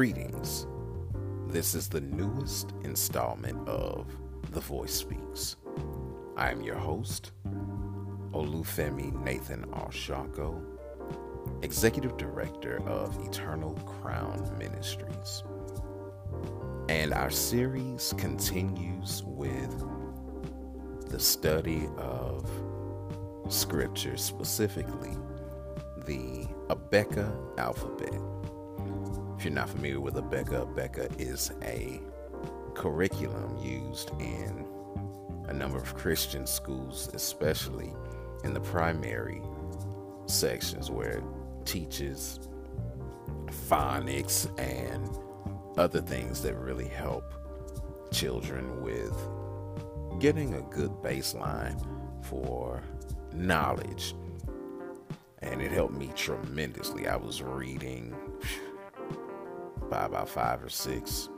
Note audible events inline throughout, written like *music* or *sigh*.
Greetings. This is the newest installment of The Voice Speaks. I am your host, Olufemi Nathan Oshako, Executive Director of Eternal Crown Ministries. And our series continues with the study of Scripture, specifically the Abeka alphabet. If you're not familiar with Abeka, Abeka is a curriculum used in a number of Christian schools, especially in the primary sections where it teaches phonics and other things that really help children with getting a good baseline for knowledge. And it helped me tremendously. I was reading by about five or six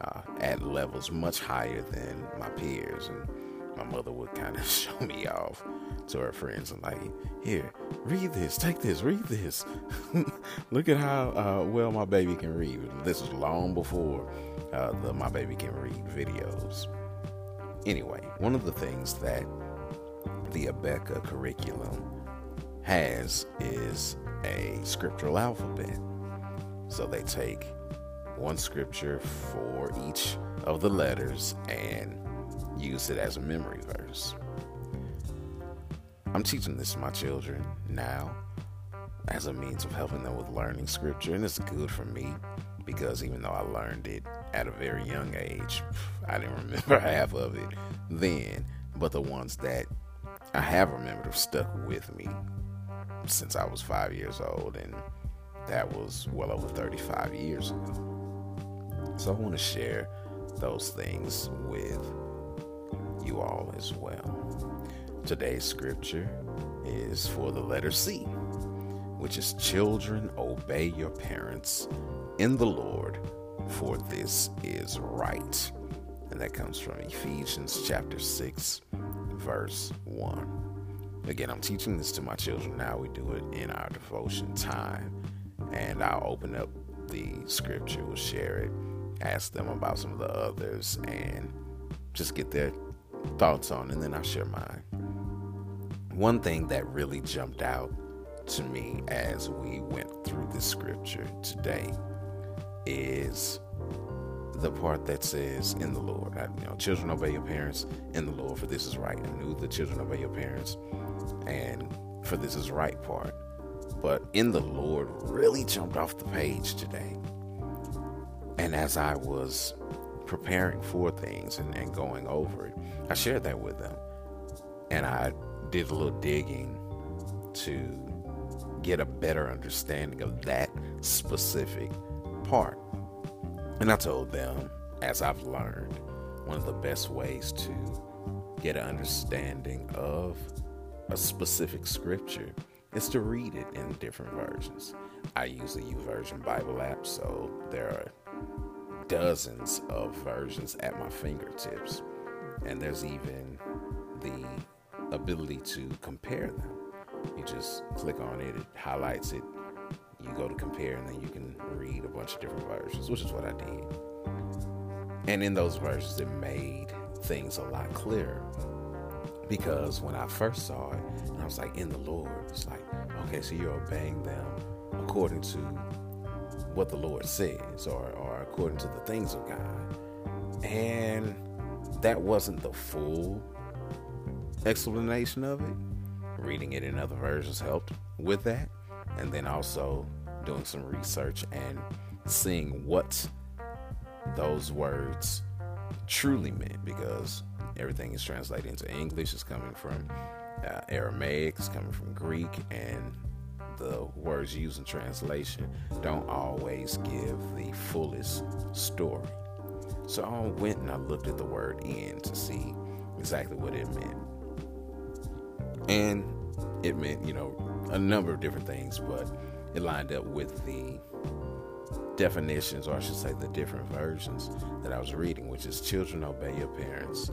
uh, at levels much higher than my peers. And my mother would kind of *laughs* show me off to her friends and like, here, read this, take this, read this. *laughs* Look at how uh, well my baby can read. This was long before uh, the My Baby Can Read videos. Anyway, one of the things that the Abeka curriculum has is a scriptural alphabet. So they take one scripture for each of the letters and use it as a memory verse. I'm teaching this to my children now as a means of helping them with learning scripture, and it's good for me because even though I learned it at a very young age, *laughs* I didn't *laughs* remember half of it then, but the ones that I have remembered have stuck with me since I was five years old, and that was well over 35 years ago. So I want to share those things with you all as well. Today's scripture is for the letter C, which is Children, obey your parents in the Lord, for this is right. And that comes from Ephesians chapter 6, verse 1. Again, I'm teaching this to my children now. We do it in our devotion time. And I'll open up the scripture, we'll share it, ask them about some of the others, and just get their thoughts on, and then I'll share mine. One thing that really jumped out to me as we went through the scripture today is the part that says in the Lord. I, you know, children obey your parents in the Lord, for this is right. I knew the children obey your parents, and for this is right part. But in the Lord really jumped off the page today. And as I was preparing for things and, and going over it, I shared that with them. And I did a little digging to get a better understanding of that specific part. And I told them, as I've learned, one of the best ways to get an understanding of a specific scripture is to read it in different versions. I use the YouVersion Bible app, so there are dozens of versions at my fingertips. And there's even the ability to compare them. You just click on it, it highlights it, you go to compare, and then you can read a bunch of different versions, which is what I did. And in those versions, it made things a lot clearer. Because when I first saw it, I was like, in the Lord, it's like, okay, so you're obeying them according to what the Lord says or, or according to the things of God. And that wasn't the full explanation of it. Reading it in other versions helped with that. And then also doing some research and seeing what those words truly meant because everything is translated into English. It's coming from uh, Aramaic, it's coming from Greek, and the words used in translation don't always give the fullest story. So I went and I looked at the word in to see exactly what it meant. And it meant, you know, a number of different things, but it lined up with the definitions, or I should say, the different versions that I was reading, which is children obey your parents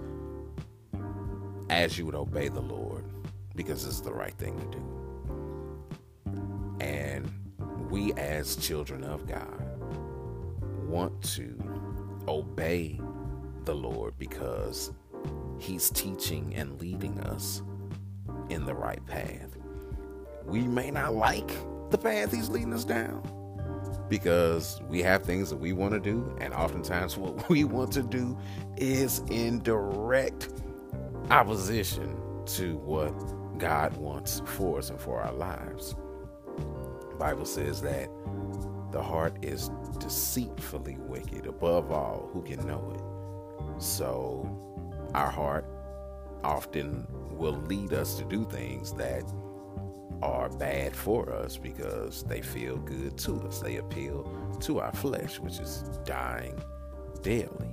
as you would obey the Lord because it's the right thing to do. And we, as children of God, want to obey the Lord because He's teaching and leading us in the right path. We may not like the path He's leading us down because we have things that we want to do, and oftentimes *laughs* what we want to do is in direct opposition to what God wants for us and for our lives. The Bible says that the heart is deceitfully wicked. Above all, who can know it? So, our heart often will lead us to do things that are bad for us because they feel good to us. They appeal to our flesh, which is dying daily.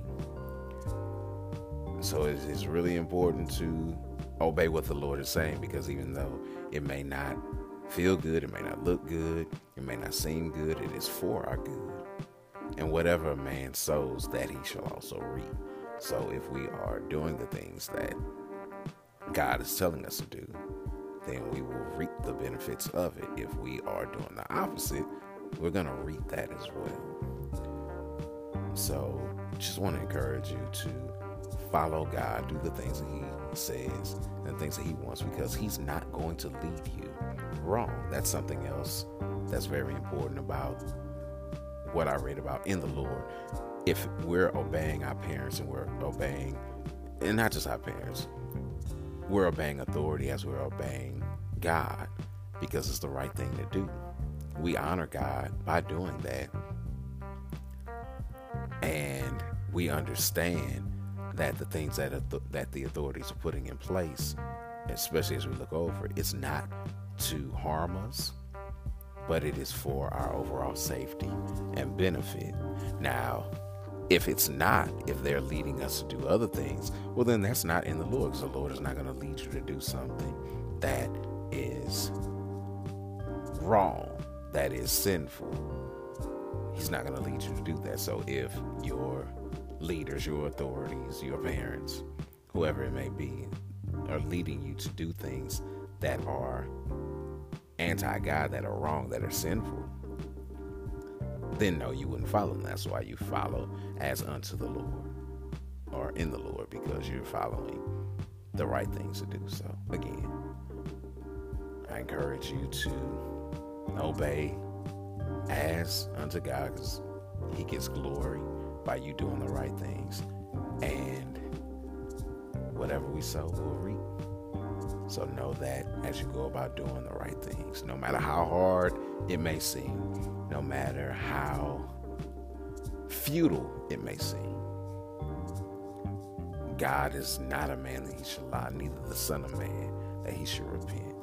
So it's really important to obey what the Lord is saying because even though it may not feel good, it may not look good, it may not seem good, it is for our good. And whatever a man sows, that he shall also reap. So if we are doing the things that God is telling us to do, then we will reap the benefits of it. If we are doing the opposite, we're going to reap that as well. So just want to encourage you to follow God, do the things that He says and things that He wants because He's not going to lead you wrong. That's something else that's very important about what I read about in the Lord. If we're obeying our parents and we're obeying, and not just our parents, we're obeying authority as we're obeying God because it's the right thing to do. We honor God by doing that. And we understand that the things that that the authorities are putting in place, especially as we look over, it's not to harm us, but it is for our overall safety and benefit. Now, if it's not, if they're leading us to do other things, well, then that's not in the Lord, because the Lord is not going to lead you to do something that is wrong, that is sinful. He's not going to lead you to do that. So if your leaders, your authorities, your parents, whoever it may be, are leading you to do things that are anti God, that are wrong, that are sinful, then no, you wouldn't follow them. That's why you follow as unto the Lord or in the Lord because you're following the right things to do. So, again, I encourage you to obey as unto God because He gets glory by you doing the right things. And whatever we sow, we'll reap. So know that as you go about doing the right things, no matter how hard it may seem, no matter how futile it may seem, God is not a man that he should lie, neither the Son of Man that he should repent.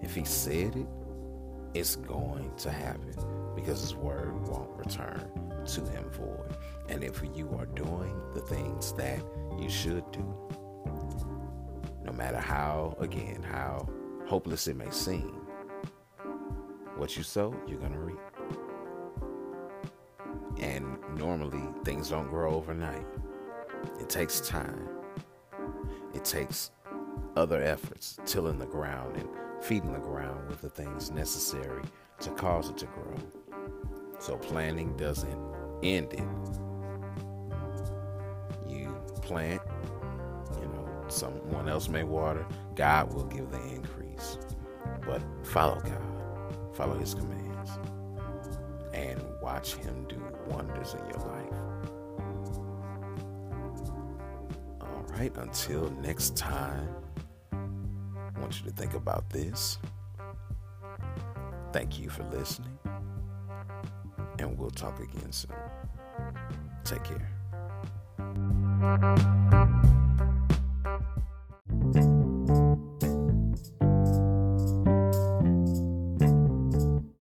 If he said it, it's going to happen because his word won't return to him void. And if you are doing the things that you should do, no matter how, again, how hopeless it may seem, what you sow, you're going to reap. And normally, things don't grow overnight. It takes time. It takes other efforts, tilling the ground and feeding the ground with the things necessary to cause it to grow. So planning doesn't end it You plant, you know, someone else may water, God will give the increase. But follow God, follow His commands, and watch Him do wonders in your life. All right, until next time, I want you to think about this. Thank you for listening, and we'll talk again soon. Take care.